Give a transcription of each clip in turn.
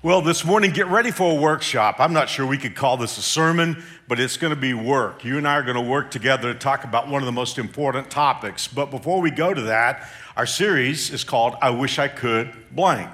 Well, this morning, get ready for a workshop. I'm not sure we could call this a sermon, but it's going to be work. You and I are going to work together to talk about one of the most important topics. But before we go to that, our series is called I Wish I Could Blank.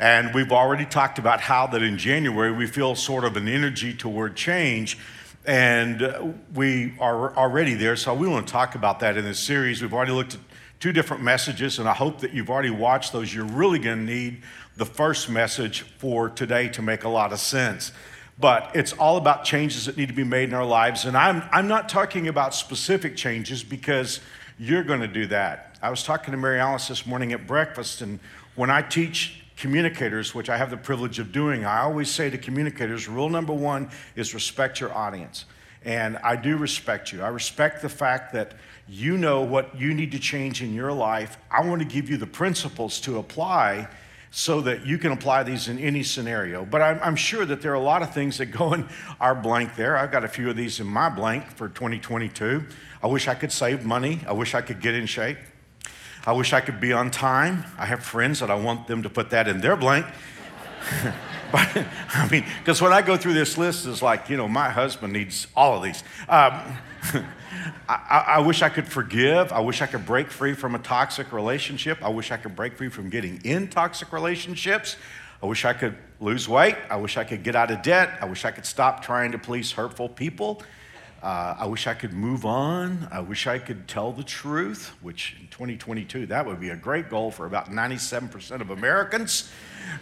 And we've already talked about how that in January we feel sort of an energy toward change. And we are already there. So we want to talk about that in this series. We've already looked at two different messages, and I hope that you've already watched those. You're really going to need the first message for today to make a lot of sense. But it's all about changes that need to be made in our lives. And I'm, I'm not talking about specific changes because you're going to do that. I was talking to Mary Alice this morning at breakfast, and when I teach communicators, which I have the privilege of doing, I always say to communicators rule number one is respect your audience. And I do respect you. I respect the fact that you know what you need to change in your life. I want to give you the principles to apply so that you can apply these in any scenario. But I'm, I'm, sure that there are a lot of things that go in our blank there. I've got a few of these in my blank for 2022. I wish I could save money. I wish I could get in shape. I wish I could be on time. I have friends that I want them to put that in their blank. but I mean, because when I go through this list, it's like, you know, my husband needs all of these. Um, I, I, wish I could forgive. I wish I could break free from a toxic relationship. I wish I could break free from getting in toxic relationships. I wish I could lose weight. I wish I could get out of debt. I wish I could stop trying to please hurtful people. Uh, I wish I could move on. I wish I could tell the truth, which in 2022, that would be a great goal for about 97% of Americans.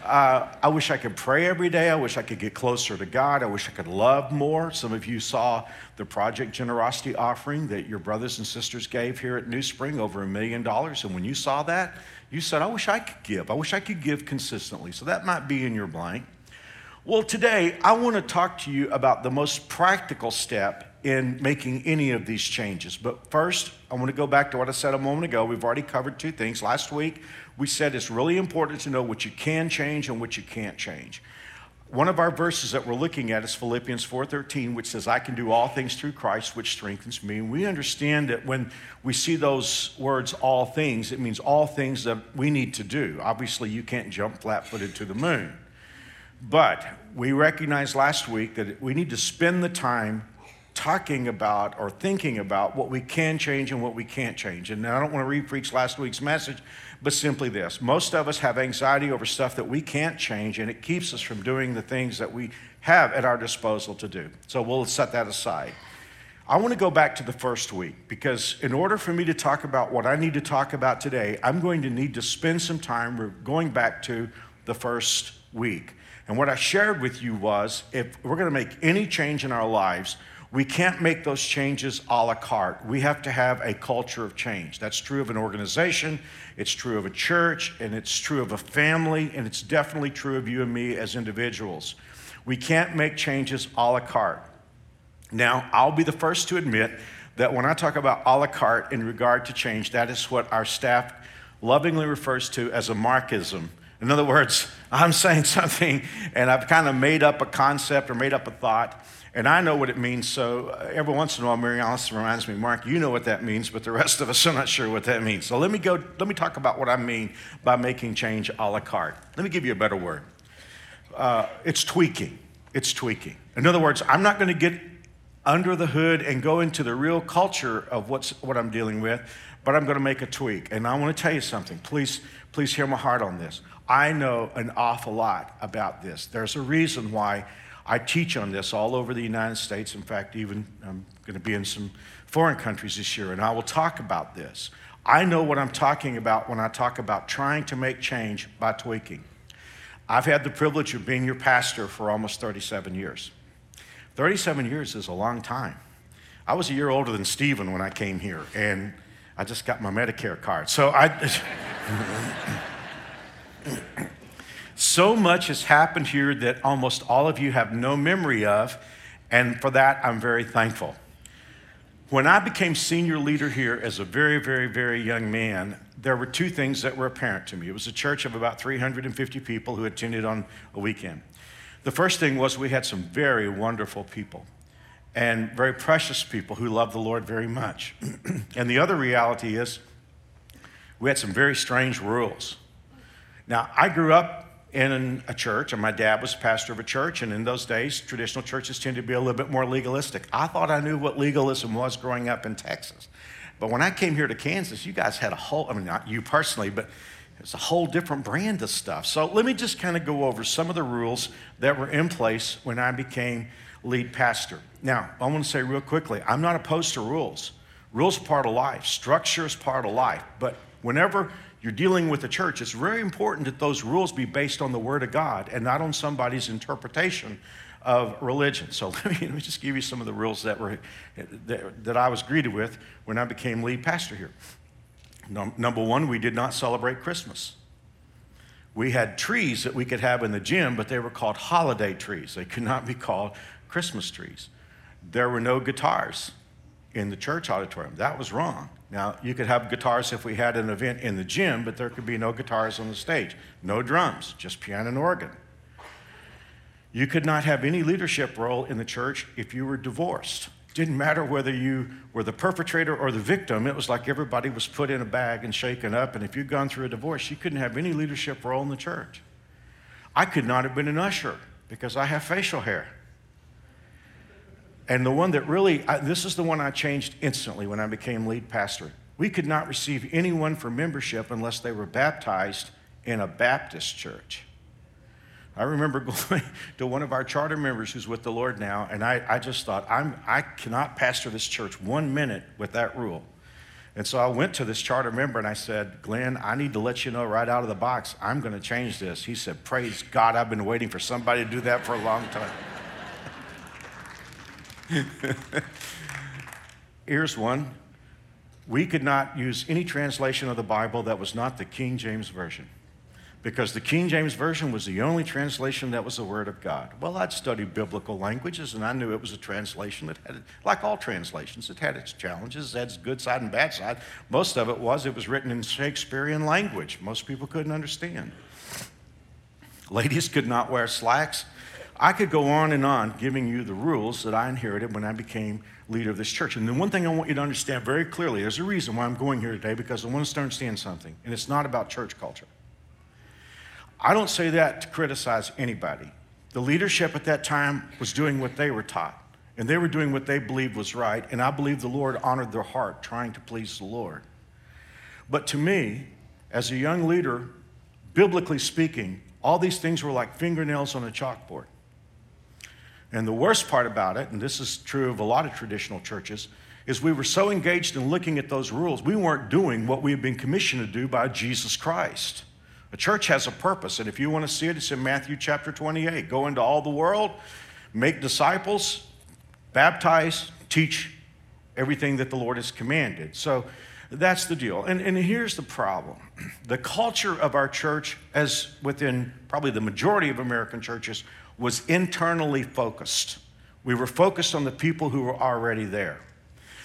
Uh, I wish I could pray every day. I wish I could get closer to God. I wish I could love more. Some of you saw the Project Generosity offering that your brothers and sisters gave here at New Spring, over a million dollars. And when you saw that, you said, I wish I could give. I wish I could give consistently. So that might be in your blank. Well, today, I want to talk to you about the most practical step in making any of these changes. But first, I want to go back to what I said a moment ago. We've already covered two things. Last week, we said it's really important to know what you can change and what you can't change. One of our verses that we're looking at is Philippians 4:13, which says, "I can do all things through Christ, which strengthens me." And we understand that when we see those words, "all things," it means all things that we need to do. Obviously, you can't jump flat-footed to the moon, but we recognized last week that we need to spend the time talking about or thinking about what we can change and what we can't change. And I don't want to re-preach last week's message, but simply this most of us have anxiety over stuff that we can't change, and it keeps us from doing the things that we have at our disposal to do. So we'll set that aside. I want to go back to the first week because, in order for me to talk about what I need to talk about today, I'm going to need to spend some time going back to the first week. And what I shared with you was if we're going to make any change in our lives, we can't make those changes a la carte. We have to have a culture of change. That's true of an organization, it's true of a church, and it's true of a family, and it's definitely true of you and me as individuals. We can't make changes a la carte. Now, I'll be the first to admit that when I talk about a la carte in regard to change, that is what our staff lovingly refers to as a Markism. In other words, I'm saying something and I've kind of made up a concept or made up a thought, and I know what it means. So uh, every once in a while, Mary Alice reminds me, Mark, you know what that means, but the rest of us are not sure what that means. So let me go, let me talk about what I mean by making change a la carte. Let me give you a better word. Uh, it's tweaking. It's tweaking. In other words, I'm not going to get under the hood and go into the real culture of what's, what I'm dealing with, but I'm going to make a tweak. And I want to tell you something. Please, please hear my heart on this. I know an awful lot about this. There's a reason why I teach on this all over the United States. In fact, even um, I'm going to be in some foreign countries this year, and I will talk about this. I know what I'm talking about when I talk about trying to make change by tweaking. I've had the privilege of being your pastor for almost 37 years. 37 years is a long time. I was a year older than Stephen when I came here, and I just got my Medicare card. So I. So much has happened here that almost all of you have no memory of, and for that, I'm very thankful. When I became senior leader here as a very, very, very young man, there were two things that were apparent to me. It was a church of about 350 people who attended on a weekend. The first thing was we had some very wonderful people and very precious people who loved the Lord very much. and the other reality is we had some very strange rules. Now, I grew up in a church, and my dad was pastor of a church, and in those days, traditional churches tended to be a little bit more legalistic. I thought I knew what legalism was growing up in Texas. But when I came here to Kansas, you guys had a whole, I mean, not you personally, but it's a whole different brand of stuff. So let me just kind of go over some of the rules that were in place when I became lead pastor. Now, I want to say real quickly I'm not opposed to rules. Rules are part of life, structure is part of life. But whenever you're dealing with the church, it's very important that those rules be based on the Word of God and not on somebody's interpretation of religion. So let me, let me just give you some of the rules that, were, that, that I was greeted with when I became lead pastor here. number one, we did not celebrate Christmas. We had trees that we could have in the gym, but they were called holiday trees. They could not be called Christmas trees. There were no guitars in the church auditorium. That was wrong. Now, you could have guitars if we had an event in the gym, but there could be no guitars on the stage, no drums, just piano and organ. You could not have any leadership role in the church if you were divorced. Didn't matter whether you were the perpetrator or the victim, it was like everybody was put in a bag and shaken up. And if you'd gone through a divorce, you couldn't have any leadership role in the church. I could not have been an usher because I have facial hair. And the one that really, I, this is the one I changed instantly when I became lead pastor. We could not receive anyone for membership unless they were baptized in a Baptist church. I remember going to one of our charter members who's with the Lord now, and I, I just thought, I'm, I cannot pastor this church one minute with that rule. And so I went to this charter member and I said, Glenn, I need to let you know right out of the box, I'm going to change this. He said, Praise God, I've been waiting for somebody to do that for a long time. Here's one. We could not use any translation of the Bible that was not the King James Version because the King James Version was the only translation that was the Word of God. Well, I'd studied biblical languages and I knew it was a translation that had, like all translations, it had its challenges, it had its good side and bad side. Most of it was it was written in Shakespearean language. Most people couldn't understand. Ladies could not wear slacks. I could go on and on giving you the rules that I inherited when I became leader of this church. And the one thing I want you to understand very clearly there's a reason why I'm going here today because I want us to understand something, and it's not about church culture. I don't say that to criticize anybody. The leadership at that time was doing what they were taught, and they were doing what they believed was right, and I believe the Lord honored their heart trying to please the Lord. But to me, as a young leader, biblically speaking, all these things were like fingernails on a chalkboard. And the worst part about it, and this is true of a lot of traditional churches, is we were so engaged in looking at those rules, we weren't doing what we had been commissioned to do by Jesus Christ. A church has a purpose, and if you want to see it, it's in Matthew chapter 28. Go into all the world, make disciples, baptize, teach everything that the Lord has commanded. So that's the deal. And, and here's the problem the culture of our church, as within probably the majority of American churches, was internally focused. We were focused on the people who were already there.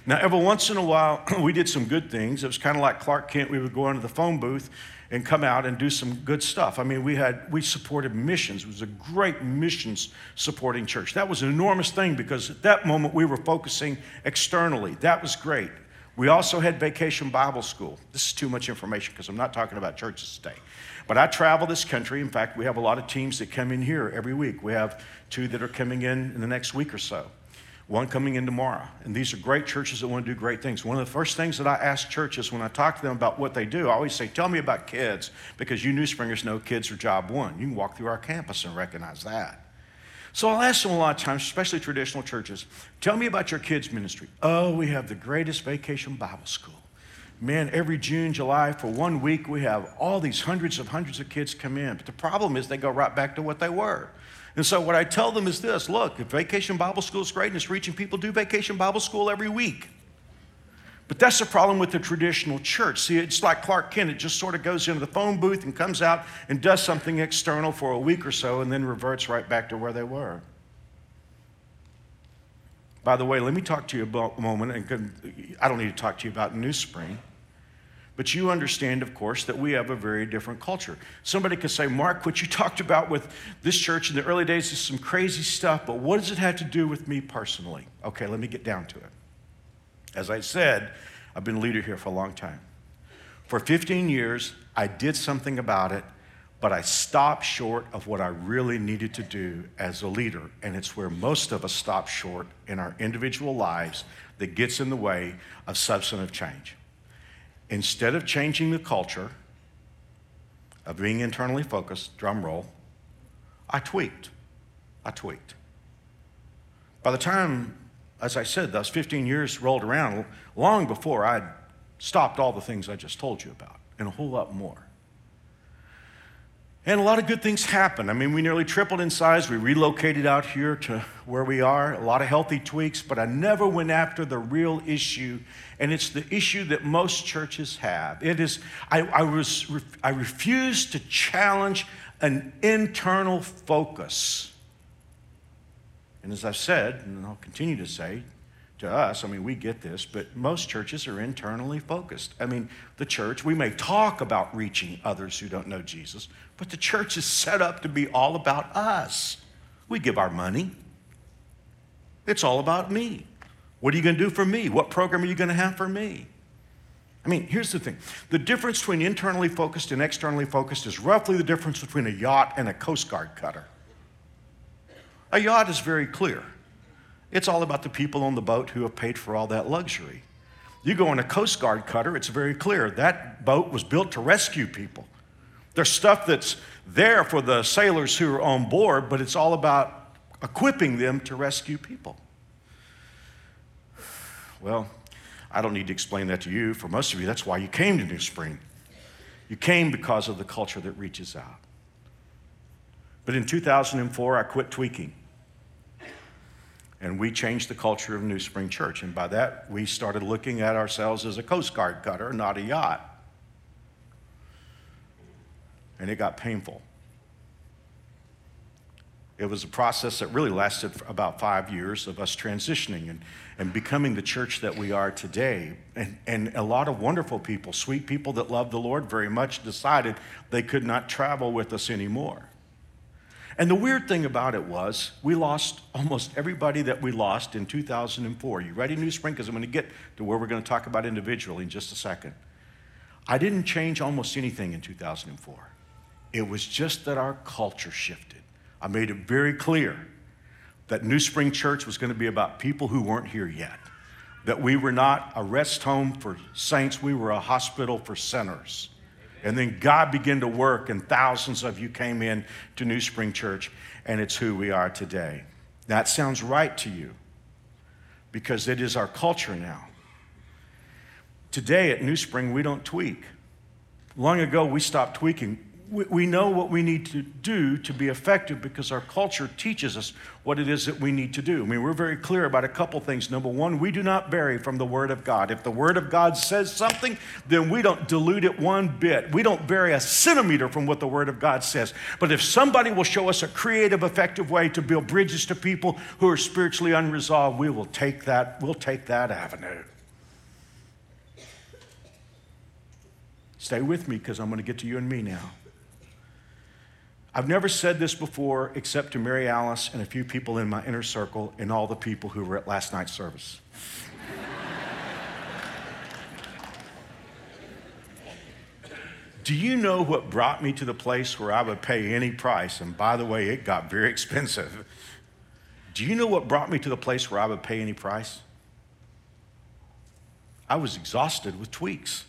Now, every once in a while, we did some good things. It was kind of like Clark Kent. We would go into the phone booth and come out and do some good stuff. I mean, we had we supported missions. It was a great missions supporting church. That was an enormous thing because at that moment we were focusing externally. That was great. We also had vacation Bible school. This is too much information because I'm not talking about churches today. But I travel this country. In fact, we have a lot of teams that come in here every week. We have two that are coming in in the next week or so, one coming in tomorrow. And these are great churches that want to do great things. One of the first things that I ask churches when I talk to them about what they do, I always say, Tell me about kids, because you New Springers know kids are job one. You can walk through our campus and recognize that. So I'll ask them a lot of times, especially traditional churches, tell me about your kids' ministry. Oh, we have the greatest vacation Bible school man, every June, July, for one week, we have all these hundreds of hundreds of kids come in. But the problem is they go right back to what they were. And so what I tell them is this look, if Vacation Bible School is great and it's reaching people, do Vacation Bible School every week. But that's the problem with the traditional church. See, it's like Clark Kent. It just sort of goes into the phone booth and comes out and does something external for a week or so and then reverts right back to where they were. By the way, let me talk to you about a moment, and I don't need to talk to you about New Spring. But you understand, of course, that we have a very different culture. Somebody could say, Mark, what you talked about with this church in the early days is some crazy stuff, but what does it have to do with me personally? Okay, let me get down to it. As I said, I've been a leader here for a long time. For 15 years, I did something about it, but I stopped short of what I really needed to do as a leader. And it's where most of us stop short in our individual lives that gets in the way of substantive change instead of changing the culture of being internally focused, drum roll, I tweaked. I tweaked. By the time, as I said, those 15 years rolled around, long before I'd stopped all the things I just told you about, and a whole lot more. And a lot of good things happened. I mean, we nearly tripled in size. We relocated out here to where we are. A lot of healthy tweaks, but I never went after the real issue. And it's the issue that most churches have. It is, I, I was, I refuse to challenge an internal focus. And as I've said, and I'll continue to say, to us, I mean, we get this, but most churches are internally focused. I mean, the church, we may talk about reaching others who don't know Jesus, but the church is set up to be all about us. We give our money, it's all about me. What are you going to do for me? What program are you going to have for me? I mean, here's the thing the difference between internally focused and externally focused is roughly the difference between a yacht and a Coast Guard cutter. A yacht is very clear. It's all about the people on the boat who have paid for all that luxury. You go on a Coast Guard cutter, it's very clear that boat was built to rescue people. There's stuff that's there for the sailors who are on board, but it's all about equipping them to rescue people. Well, I don't need to explain that to you. For most of you, that's why you came to New Spring. You came because of the culture that reaches out. But in 2004, I quit tweaking. And we changed the culture of New Spring Church. And by that, we started looking at ourselves as a Coast Guard cutter, not a yacht. And it got painful. It was a process that really lasted about five years of us transitioning and, and becoming the church that we are today. And, and a lot of wonderful people, sweet people that love the Lord very much, decided they could not travel with us anymore. And the weird thing about it was, we lost almost everybody that we lost in 2004. You ready, New Spring? Because I'm going to get to where we're going to talk about individually in just a second. I didn't change almost anything in 2004. It was just that our culture shifted. I made it very clear that New Spring Church was going to be about people who weren't here yet. That we were not a rest home for saints, we were a hospital for sinners. And then God began to work, and thousands of you came in to New Spring Church, and it's who we are today. That sounds right to you because it is our culture now. Today at New Spring, we don't tweak. Long ago, we stopped tweaking we know what we need to do to be effective because our culture teaches us what it is that we need to do. I mean, we're very clear about a couple things. Number one, we do not vary from the Word of God. If the Word of God says something, then we don't dilute it one bit. We don't vary a centimeter from what the Word of God says. But if somebody will show us a creative, effective way to build bridges to people who are spiritually unresolved, we will take that, we'll take that avenue. Stay with me because I'm going to get to you and me now. I've never said this before except to Mary Alice and a few people in my inner circle and all the people who were at last night's service. Do you know what brought me to the place where I would pay any price? And by the way, it got very expensive. Do you know what brought me to the place where I would pay any price? I was exhausted with tweaks.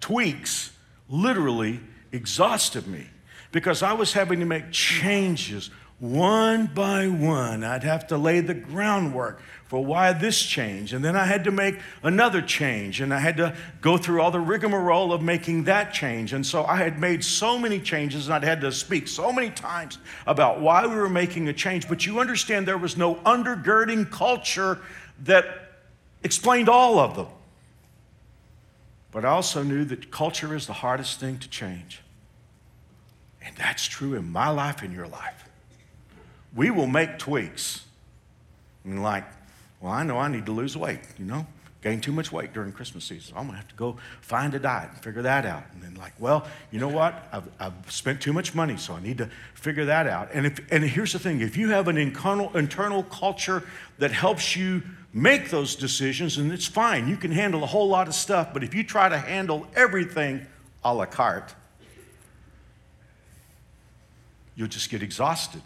Tweaks literally exhausted me because I was having to make changes one by one. I'd have to lay the groundwork for why this change. And then I had to make another change. And I had to go through all the rigmarole of making that change. And so I had made so many changes and I'd had to speak so many times about why we were making a change. But you understand there was no undergirding culture that explained all of them. But I also knew that culture is the hardest thing to change. And that's true in my life and your life. We will make tweaks. And like, well, I know I need to lose weight, you know? Gain too much weight during Christmas season. So I'm gonna have to go find a diet and figure that out. And then, like, well, you know what? I've, I've spent too much money, so I need to figure that out. And, if, and here's the thing if you have an internal, internal culture that helps you make those decisions, and it's fine, you can handle a whole lot of stuff. But if you try to handle everything a la carte, you'll just get exhausted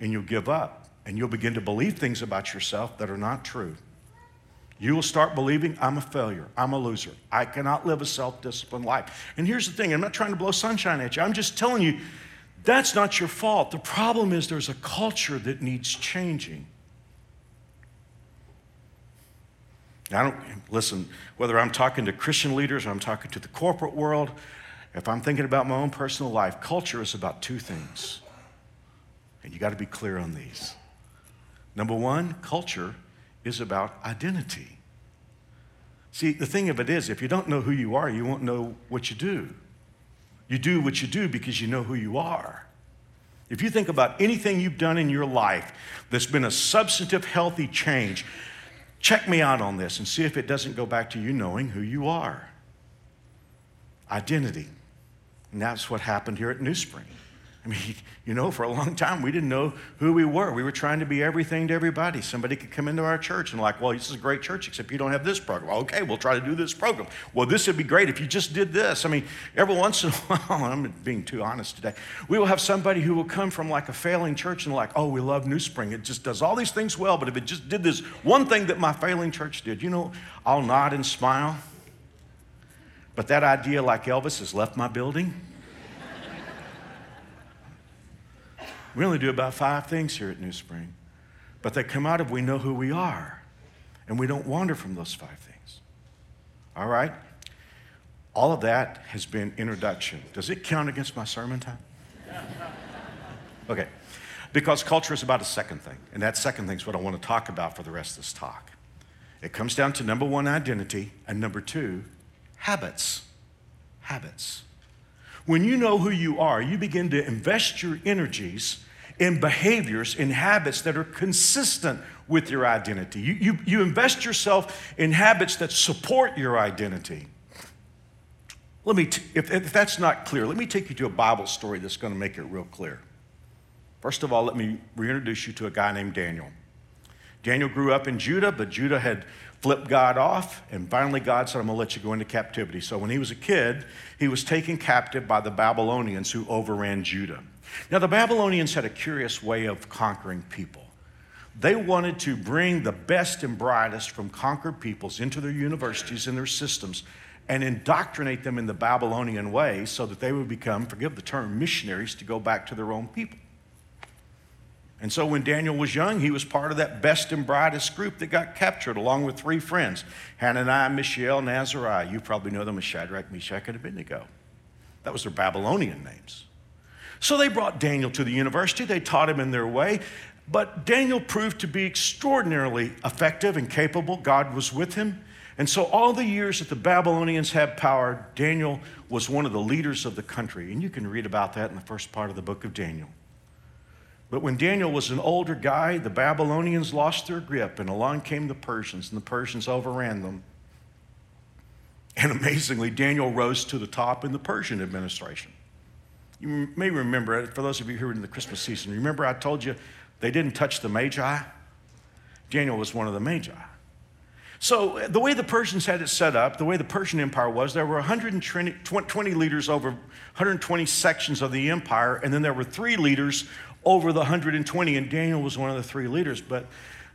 and you'll give up and you'll begin to believe things about yourself that are not true. You will start believing, I'm a failure. I'm a loser. I cannot live a self disciplined life. And here's the thing I'm not trying to blow sunshine at you. I'm just telling you, that's not your fault. The problem is there's a culture that needs changing. I don't, listen, whether I'm talking to Christian leaders or I'm talking to the corporate world, if I'm thinking about my own personal life, culture is about two things. And you got to be clear on these. Number one, culture is about identity. See, the thing of it is, if you don't know who you are, you won't know what you do. You do what you do because you know who you are. If you think about anything you've done in your life that's been a substantive, healthy change, check me out on this and see if it doesn't go back to you knowing who you are. Identity. And that's what happened here at New Spring. I mean, you know, for a long time, we didn't know who we were. We were trying to be everything to everybody. Somebody could come into our church and, like, well, this is a great church, except you don't have this program. Okay, we'll try to do this program. Well, this would be great if you just did this. I mean, every once in a while, I'm being too honest today, we will have somebody who will come from like a failing church and, like, oh, we love New Spring. It just does all these things well, but if it just did this one thing that my failing church did, you know, I'll nod and smile. But that idea, like Elvis, has left my building. We only do about five things here at New Spring, but they come out of we know who we are, and we don't wander from those five things. All right? All of that has been introduction. Does it count against my sermon time? Okay. Because culture is about a second thing, and that second thing is what I want to talk about for the rest of this talk. It comes down to number one, identity, and number two, habits. Habits. When you know who you are, you begin to invest your energies in behaviors, in habits that are consistent with your identity. You, you, you invest yourself in habits that support your identity. Let me, t- if, if that's not clear, let me take you to a Bible story that's going to make it real clear. First of all, let me reintroduce you to a guy named Daniel. Daniel grew up in Judah, but Judah had flipped God off, and finally God said, I'm going to let you go into captivity. So when he was a kid, he was taken captive by the Babylonians who overran Judah. Now, the Babylonians had a curious way of conquering people. They wanted to bring the best and brightest from conquered peoples into their universities and their systems and indoctrinate them in the Babylonian way so that they would become, forgive the term, missionaries to go back to their own people. And so when Daniel was young, he was part of that best and brightest group that got captured along with three friends Hananiah, Mishael, and Azariah. You probably know them as Shadrach, Meshach, and Abednego. That was their Babylonian names. So they brought Daniel to the university. They taught him in their way. But Daniel proved to be extraordinarily effective and capable. God was with him. And so, all the years that the Babylonians had power, Daniel was one of the leaders of the country. And you can read about that in the first part of the book of Daniel. But when Daniel was an older guy, the Babylonians lost their grip, and along came the Persians, and the Persians overran them. And amazingly, Daniel rose to the top in the Persian administration. You may remember for those of you who are in the Christmas season, remember I told you they didn't touch the Magi? Daniel was one of the Magi. So, uh, the way the Persians had it set up, the way the Persian Empire was, there were 120 leaders over 120 sections of the empire, and then there were three leaders over the 120, and Daniel was one of the three leaders. But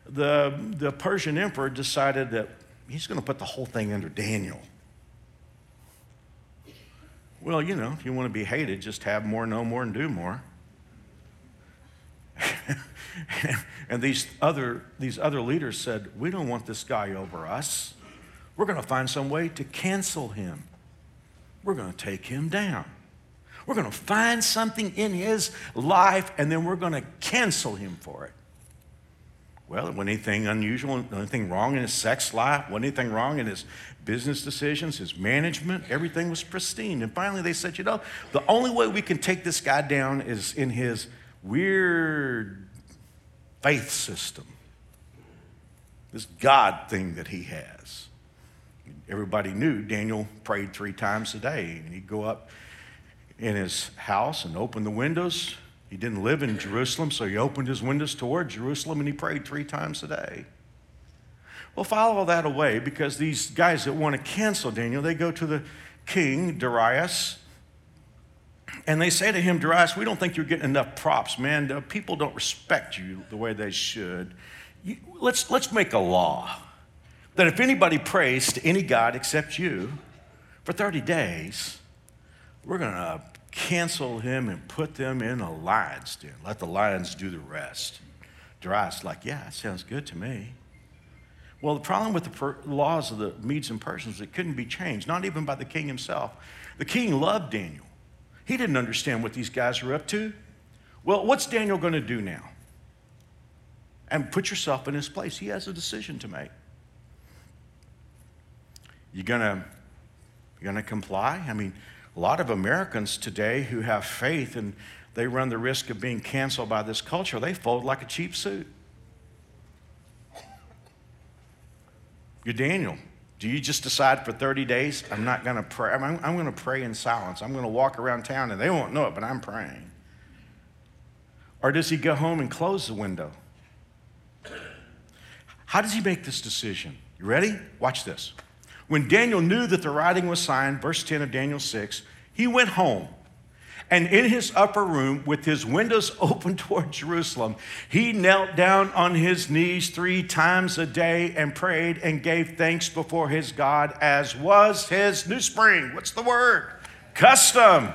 the, the Persian emperor decided that he's going to put the whole thing under Daniel. Well, you know, if you want to be hated, just have more, know more, and do more. and these other, these other leaders said, We don't want this guy over us. We're going to find some way to cancel him. We're going to take him down. We're going to find something in his life and then we're going to cancel him for it. Well, wasn't anything unusual, anything wrong in his sex life, wasn't anything wrong in his business decisions, his management, everything was pristine. And finally they said, you know, the only way we can take this guy down is in his weird faith system, this God thing that he has. Everybody knew Daniel prayed three times a day, and he'd go up in his house and open the windows. He didn't live in Jerusalem, so he opened his windows toward Jerusalem and he prayed three times a day. Well, follow that away because these guys that want to cancel Daniel, they go to the king, Darius, and they say to him, Darius, we don't think you're getting enough props, man. People don't respect you the way they should. You, let's, let's make a law that if anybody prays to any God except you for 30 days, we're going to uh, cancel him and put them in a lion's den. Let the lions do the rest. Darius like, yeah, that sounds good to me. Well, the problem with the per- laws of the Medes and Persians, it couldn't be changed, not even by the king himself. The king loved Daniel. He didn't understand what these guys were up to. Well, what's Daniel going to do now? And put yourself in his place. He has a decision to make. You're gonna you're gonna comply? I mean, a lot of Americans today who have faith and they run the risk of being canceled by this culture, they fold like a cheap suit. You're Daniel. Do you just decide for 30 days, I'm not going to pray? I'm, I'm going to pray in silence. I'm going to walk around town and they won't know it, but I'm praying. Or does he go home and close the window? How does he make this decision? You ready? Watch this. When Daniel knew that the writing was signed, verse 10 of Daniel 6, he went home and in his upper room, with his windows open toward Jerusalem, he knelt down on his knees three times a day and prayed and gave thanks before his God, as was his new spring. What's the word? Custom.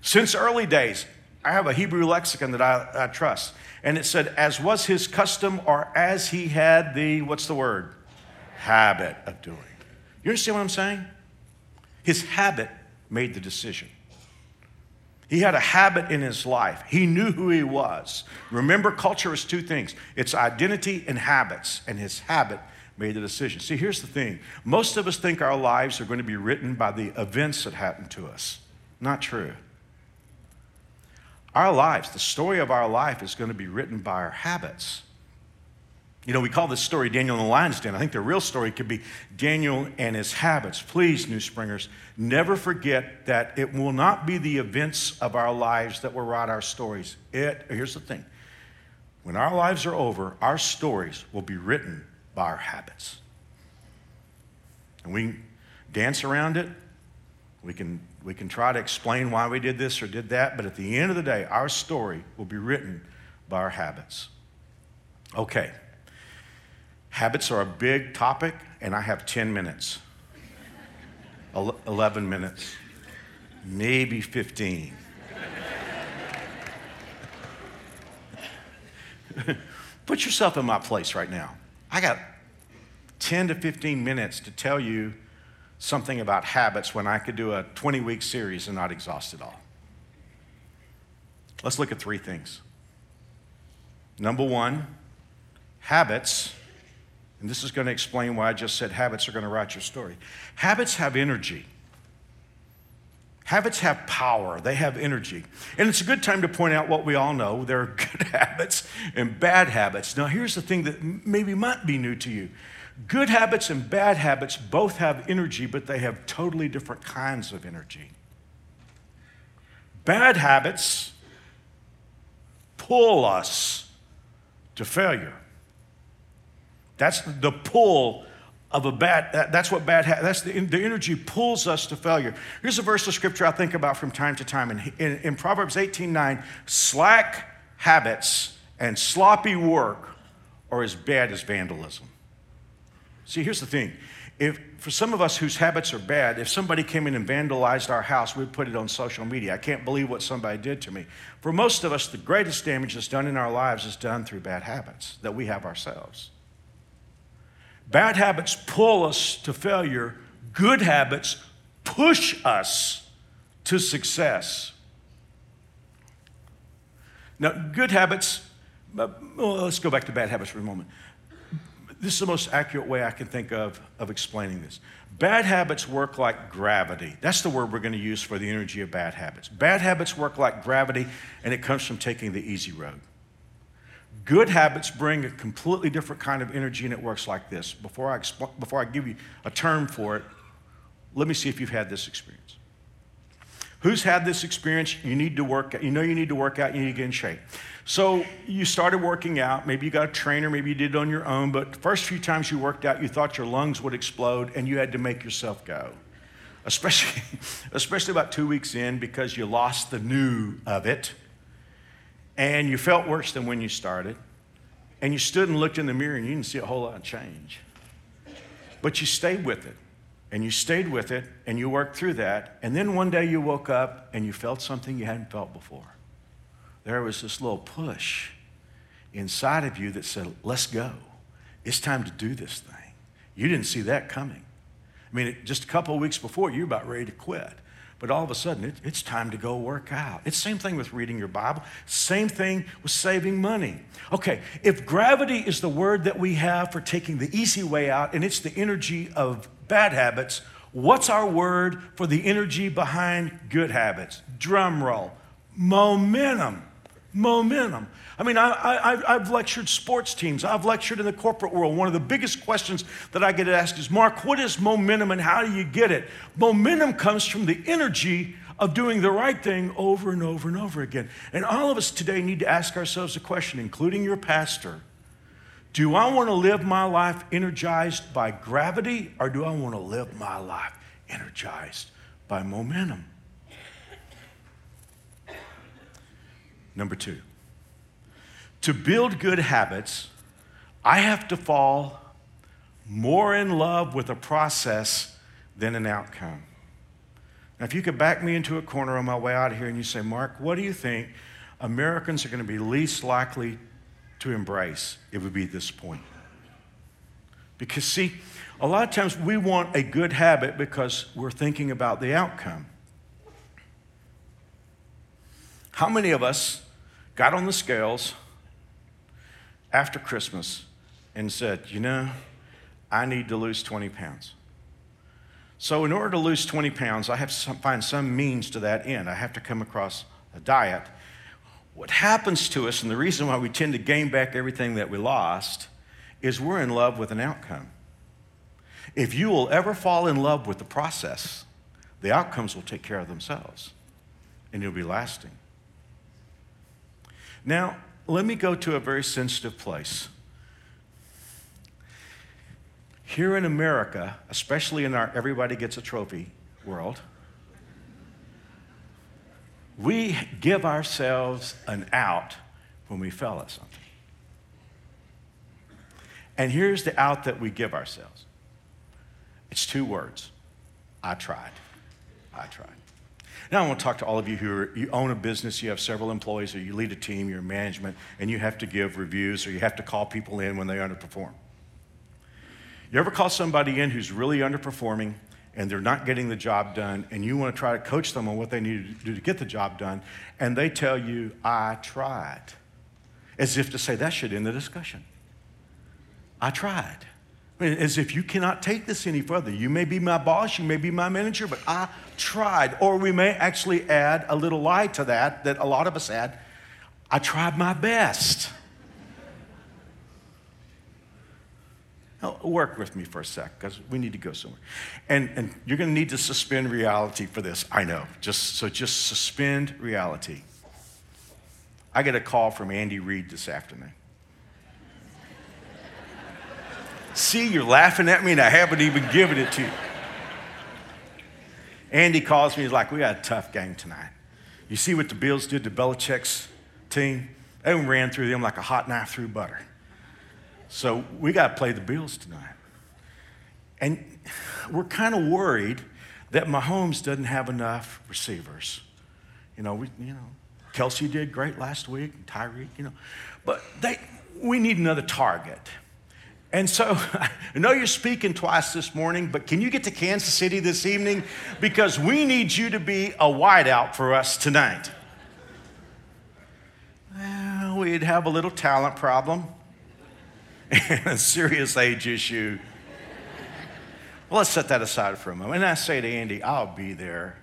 Since early days, I have a Hebrew lexicon that I, I trust. And it said, as was his custom, or as he had the, what's the word? Habit of doing. You understand what I'm saying? His habit made the decision. He had a habit in his life. He knew who he was. Remember, culture is two things it's identity and habits, and his habit made the decision. See, here's the thing most of us think our lives are going to be written by the events that happen to us. Not true. Our lives, the story of our life, is going to be written by our habits. You know, we call this story Daniel in the lion's den. I think the real story could be Daniel and his habits. Please, New Springers, never forget that it will not be the events of our lives that will write our stories. It, here's the thing when our lives are over, our stories will be written by our habits. And we dance around it. We can, we can try to explain why we did this or did that, but at the end of the day, our story will be written by our habits. Okay. Habits are a big topic, and I have 10 minutes, 11 minutes, maybe 15. Put yourself in my place right now. I got 10 to 15 minutes to tell you something about habits when I could do a 20 week series and not exhaust it all. Let's look at three things. Number one, habits and this is going to explain why I just said habits are going to write your story. Habits have energy. Habits have power, they have energy. And it's a good time to point out what we all know there are good habits and bad habits. Now, here's the thing that maybe might be new to you good habits and bad habits both have energy, but they have totally different kinds of energy. Bad habits pull us to failure. That's the pull of a bad, that's what bad, that's the, the energy pulls us to failure. Here's a verse of scripture I think about from time to time. In, in, in Proverbs 18 9, slack habits and sloppy work are as bad as vandalism. See, here's the thing. If, for some of us whose habits are bad, if somebody came in and vandalized our house, we'd put it on social media. I can't believe what somebody did to me. For most of us, the greatest damage that's done in our lives is done through bad habits that we have ourselves. Bad habits pull us to failure, good habits push us to success. Now, good habits, uh, well, let's go back to bad habits for a moment. This is the most accurate way I can think of of explaining this. Bad habits work like gravity. That's the word we're going to use for the energy of bad habits. Bad habits work like gravity, and it comes from taking the easy road. Good habits bring a completely different kind of energy, and it works like this. Before I, before I give you a term for it, let me see if you've had this experience. Who's had this experience? You need to work, out. you know you need to work out, you need to get in shape. So you started working out, maybe you got a trainer, maybe you did it on your own, but the first few times you worked out, you thought your lungs would explode and you had to make yourself go. Especially, especially about two weeks in because you lost the new of it and you felt worse than when you started. And you stood and looked in the mirror and you didn't see a whole lot of change. But you stayed with it and you stayed with it and you worked through that. And then one day you woke up and you felt something you hadn't felt before. There was this little push inside of you that said, Let's go. It's time to do this thing. You didn't see that coming. I mean, just a couple of weeks before, you were about ready to quit. But all of a sudden, it, it's time to go work out. It's the same thing with reading your Bible. Same thing with saving money. Okay, if gravity is the word that we have for taking the easy way out, and it's the energy of bad habits, what's our word for the energy behind good habits? Drum roll. Momentum. Momentum. I mean, I, have lectured sports teams. I've lectured in the corporate world. One of the biggest questions that I get asked is, Mark, what is momentum and how do you get it? Momentum comes from the energy of doing the right thing over and over and over again. And all of us today need to ask ourselves a question, including your pastor do I want to live my life energized by gravity or do I want to live my life energized by momentum? Number two, to build good habits, I have to fall more in love with a process than an outcome. Now, if you could back me into a corner on my way out of here and you say, Mark, what do you think Americans are going to be least likely to embrace, it would be this point. Because, see, a lot of times we want a good habit because we're thinking about the outcome. How many of us got on the scales after Christmas and said, you know, I need to lose 20 pounds? So, in order to lose 20 pounds, I have to find some means to that end. I have to come across a diet what happens to us, and the reason why we tend to gain back everything that we lost, is we're in love with an outcome. If you will ever fall in love with the process, the outcomes will take care of themselves and you'll be lasting. Now, let me go to a very sensitive place. Here in America, especially in our everybody gets a trophy world, we give ourselves an out when we fail at something. And here's the out that we give ourselves it's two words I tried. I tried. Now, I want to talk to all of you who are, you own a business, you have several employees, or you lead a team, you're management, and you have to give reviews or you have to call people in when they underperform. You ever call somebody in who's really underperforming and they're not getting the job done, and you want to try to coach them on what they need to do to get the job done, and they tell you, I tried, as if to say that should end the discussion. I tried. As if you cannot take this any further. You may be my boss, you may be my manager, but I tried. Or we may actually add a little lie to that that a lot of us add I tried my best. Now, work with me for a sec because we need to go somewhere. And, and you're going to need to suspend reality for this. I know. Just, so just suspend reality. I get a call from Andy Reid this afternoon. See, you're laughing at me and I haven't even given it to you. Andy calls me, he's like, We got a tough game tonight. You see what the Bills did to Belichick's team? They ran through them like a hot knife through butter. So we got to play the Bills tonight. And we're kind of worried that Mahomes doesn't have enough receivers. You know, we, you know, Kelce did great last week, Tyreek, you know, but they, we need another target. And so I know you're speaking twice this morning, but can you get to Kansas City this evening? Because we need you to be a wideout for us tonight Well, we'd have a little talent problem and a serious age issue. Well, let's set that aside for a moment. And I say to Andy, I'll be there.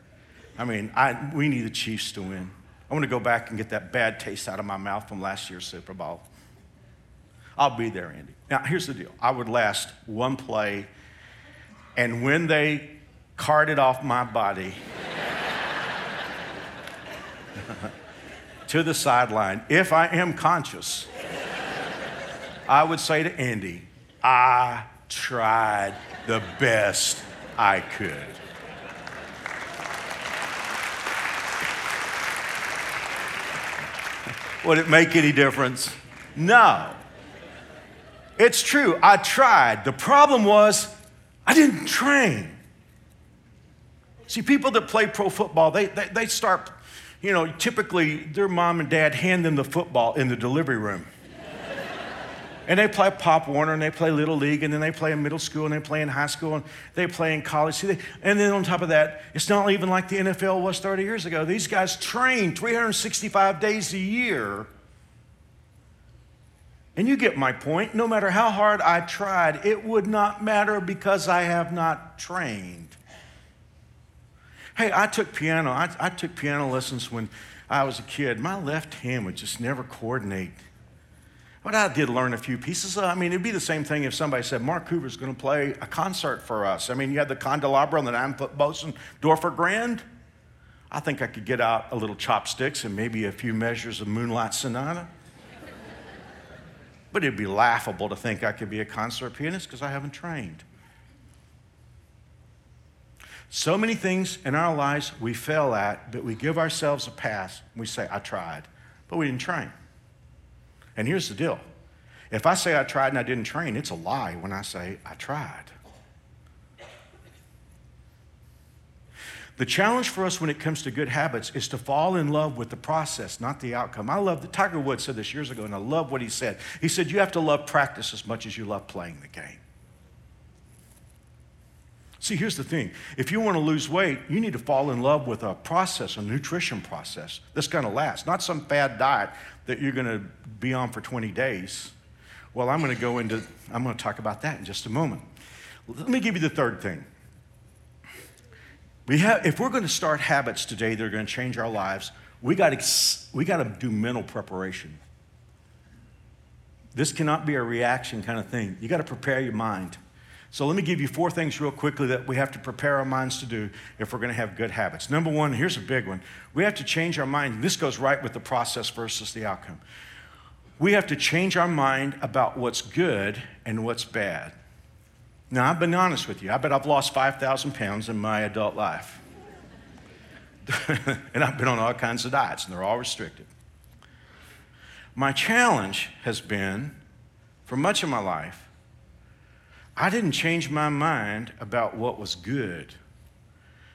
I mean, I, we need the Chiefs to win. I want to go back and get that bad taste out of my mouth from last year's Super Bowl. I'll be there, Andy. Now, here's the deal I would last one play, and when they carted off my body to the sideline, if I am conscious, I would say to Andy, I tried the best I could. Would it make any difference? No. It's true, I tried. The problem was I didn't train. See, people that play pro football, they, they, they start, you know, typically their mom and dad hand them the football in the delivery room. And they play Pop Warner and they play Little League and then they play in middle school and they play in high school and they play in college. See, they, and then on top of that, it's not even like the NFL was 30 years ago. These guys train 365 days a year. And you get my point. No matter how hard I tried, it would not matter because I have not trained. Hey, I took piano. I, I took piano lessons when I was a kid. My left hand would just never coordinate. But I did learn a few pieces. Uh, I mean, it'd be the same thing if somebody said, Mark Hoover's going to play a concert for us. I mean, you had the candelabra and the nine foot bosun Dorfer Grand. I think I could get out a little chopsticks and maybe a few measures of Moonlight Sonata. But it'd be laughable to think I could be a concert pianist because I haven't trained. So many things in our lives we fail at, but we give ourselves a pass. We say, I tried, but we didn't train. And here's the deal if I say I tried and I didn't train, it's a lie when I say I tried. The challenge for us when it comes to good habits is to fall in love with the process, not the outcome. I love that Tiger Woods said this years ago, and I love what he said. He said, You have to love practice as much as you love playing the game. See, here's the thing if you want to lose weight, you need to fall in love with a process, a nutrition process that's going to last, not some bad diet that you're going to be on for 20 days. Well, I'm going to go into, I'm going to talk about that in just a moment. Let me give you the third thing. We have, if we're going to start habits today that are going to change our lives, we got to, we got to do mental preparation. This cannot be a reaction kind of thing. You got to prepare your mind. So let me give you four things real quickly that we have to prepare our minds to do if we're going to have good habits. Number one, here's a big one. We have to change our mind. This goes right with the process versus the outcome. We have to change our mind about what's good and what's bad. Now, I've been honest with you. I bet I've lost 5,000 pounds in my adult life. and I've been on all kinds of diets, and they're all restricted. My challenge has been, for much of my life, I didn't change my mind about what was good.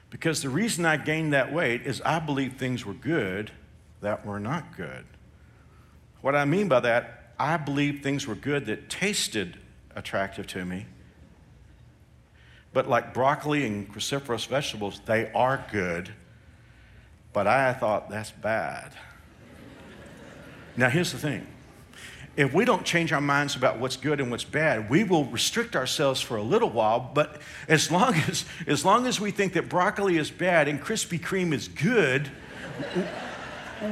Because the reason I gained that weight is I believed things were good that were not good. What I mean by that, I believed things were good that tasted attractive to me. But like broccoli and cruciferous vegetables, they are good. But I thought that's bad. now, here's the thing if we don't change our minds about what's good and what's bad, we will restrict ourselves for a little while. But as long as, as, long as we think that broccoli is bad and Krispy Kreme is good,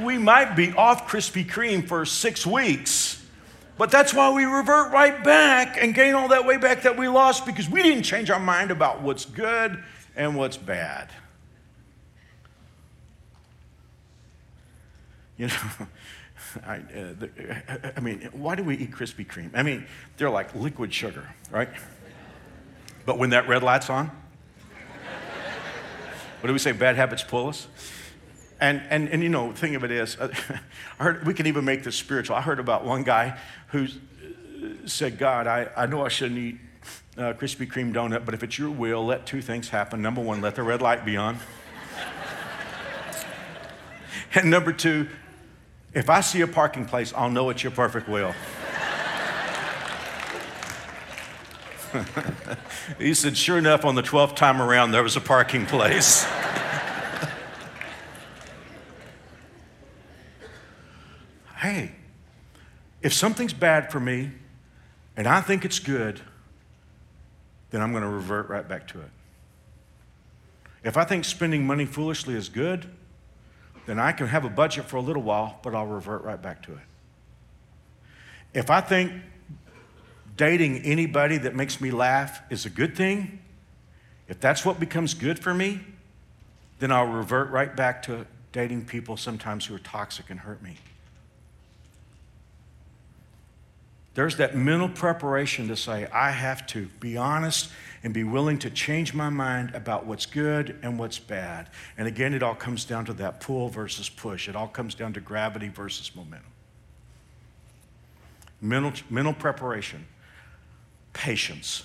we might be off Krispy Kreme for six weeks. But that's why we revert right back and gain all that way back that we lost because we didn't change our mind about what's good and what's bad. You know. I, uh, I mean, why do we eat Krispy Kreme? I mean, they're like liquid sugar, right? But when that red light's on, what do we say? Bad habits pull us. And, and, and you know, the thing of it is, I heard, we can even make this spiritual. I heard about one guy who said, God, I, I know I shouldn't eat uh, Krispy Kreme donut, but if it's your will, let two things happen. Number one, let the red light be on. and number two, if I see a parking place, I'll know it's your perfect will. he said, Sure enough, on the 12th time around, there was a parking place. Hey, If something's bad for me and I think it's good, then I'm going to revert right back to it. If I think spending money foolishly is good, then I can have a budget for a little while, but I'll revert right back to it. If I think dating anybody that makes me laugh is a good thing, if that's what becomes good for me, then I'll revert right back to dating people sometimes who are toxic and hurt me. There's that mental preparation to say, I have to be honest and be willing to change my mind about what's good and what's bad. And again, it all comes down to that pull versus push. It all comes down to gravity versus momentum. Mental, mental preparation, patience.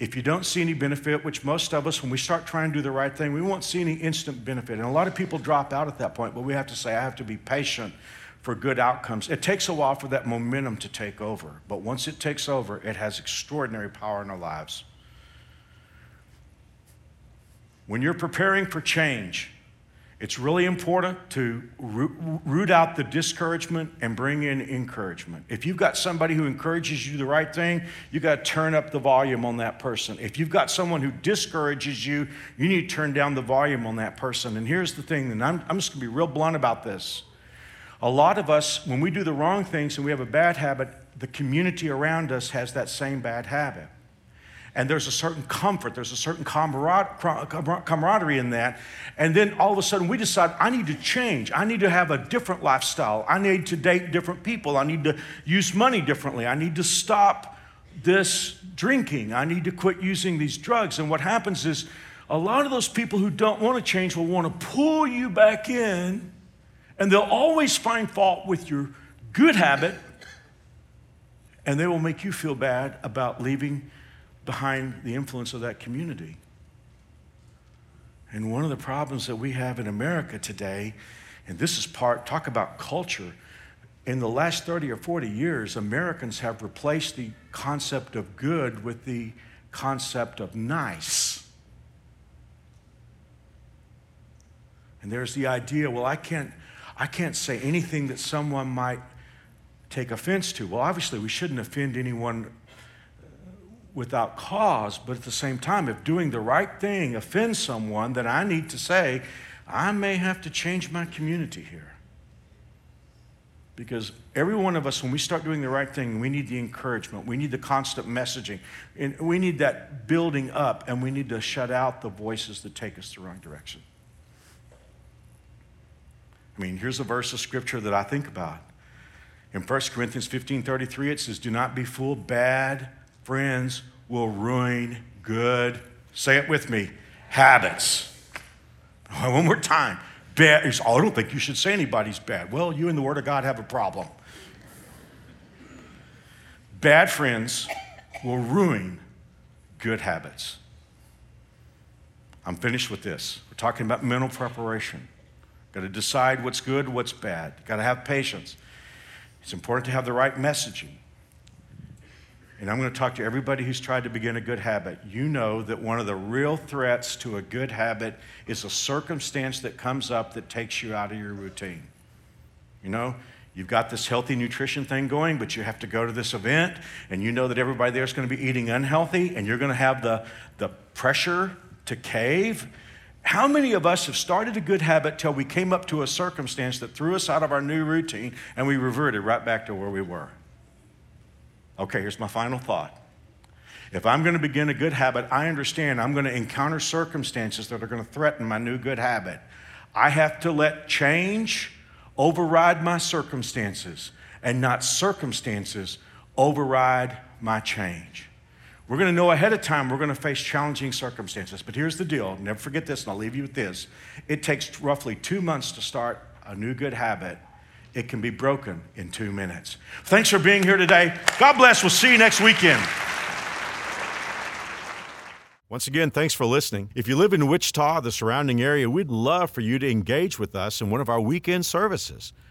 If you don't see any benefit, which most of us, when we start trying to do the right thing, we won't see any instant benefit. And a lot of people drop out at that point, but we have to say, I have to be patient for good outcomes. It takes a while for that momentum to take over, but once it takes over, it has extraordinary power in our lives. When you're preparing for change, it's really important to root out the discouragement and bring in encouragement. If you've got somebody who encourages you the right thing, you got to turn up the volume on that person. If you've got someone who discourages you, you need to turn down the volume on that person. And here's the thing, and I'm, I'm just going to be real blunt about this. A lot of us, when we do the wrong things and we have a bad habit, the community around us has that same bad habit. And there's a certain comfort, there's a certain camaraderie in that. And then all of a sudden we decide, I need to change. I need to have a different lifestyle. I need to date different people. I need to use money differently. I need to stop this drinking. I need to quit using these drugs. And what happens is a lot of those people who don't want to change will want to pull you back in, and they'll always find fault with your good habit, and they will make you feel bad about leaving behind the influence of that community. And one of the problems that we have in America today, and this is part, talk about culture. In the last 30 or 40 years, Americans have replaced the concept of good with the concept of nice. And there's the idea, well, I can't, I can't say anything that someone might take offense to. Well, obviously, we shouldn't offend anyone uh, without cause, but at the same time, if doing the right thing offends someone, then I need to say, I may have to change my community here. Because every one of us, when we start doing the right thing, we need the encouragement, we need the constant messaging, and we need that building up, and we need to shut out the voices that take us the wrong direction. I mean, here's a verse of scripture that I think about. In 1 Corinthians 15 33, it says, Do not be fooled, bad friends will ruin good, say it with me, habits. One more time. Bad, oh, I don't think you should say anybody's bad. Well, you and the Word of God have a problem. Bad friends will ruin good habits. I'm finished with this. We're talking about mental preparation. Got to decide what's good, what's bad. Got to have patience. It's important to have the right messaging and I'm going to talk to everybody who's tried to begin a good habit. You know that one of the real threats to a good habit is a circumstance that comes up that takes you out of your routine. You know, you've got this healthy nutrition thing going, but you have to go to this event, and you know that everybody there is going to be eating unhealthy, and you're going to have the, the pressure to cave. How many of us have started a good habit till we came up to a circumstance that threw us out of our new routine and we reverted right back to where we were? Okay, here's my final thought. If I'm going to begin a good habit, I understand I'm going to encounter circumstances that are going to threaten my new good habit. I have to let change override my circumstances and not circumstances override my change. We're going to know ahead of time we're going to face challenging circumstances. But here's the deal never forget this, and I'll leave you with this. It takes roughly two months to start a new good habit it can be broken in two minutes. Thanks for being here today. God bless. We'll see you next weekend. Once again, thanks for listening. If you live in Wichita, the surrounding area, we'd love for you to engage with us in one of our weekend services.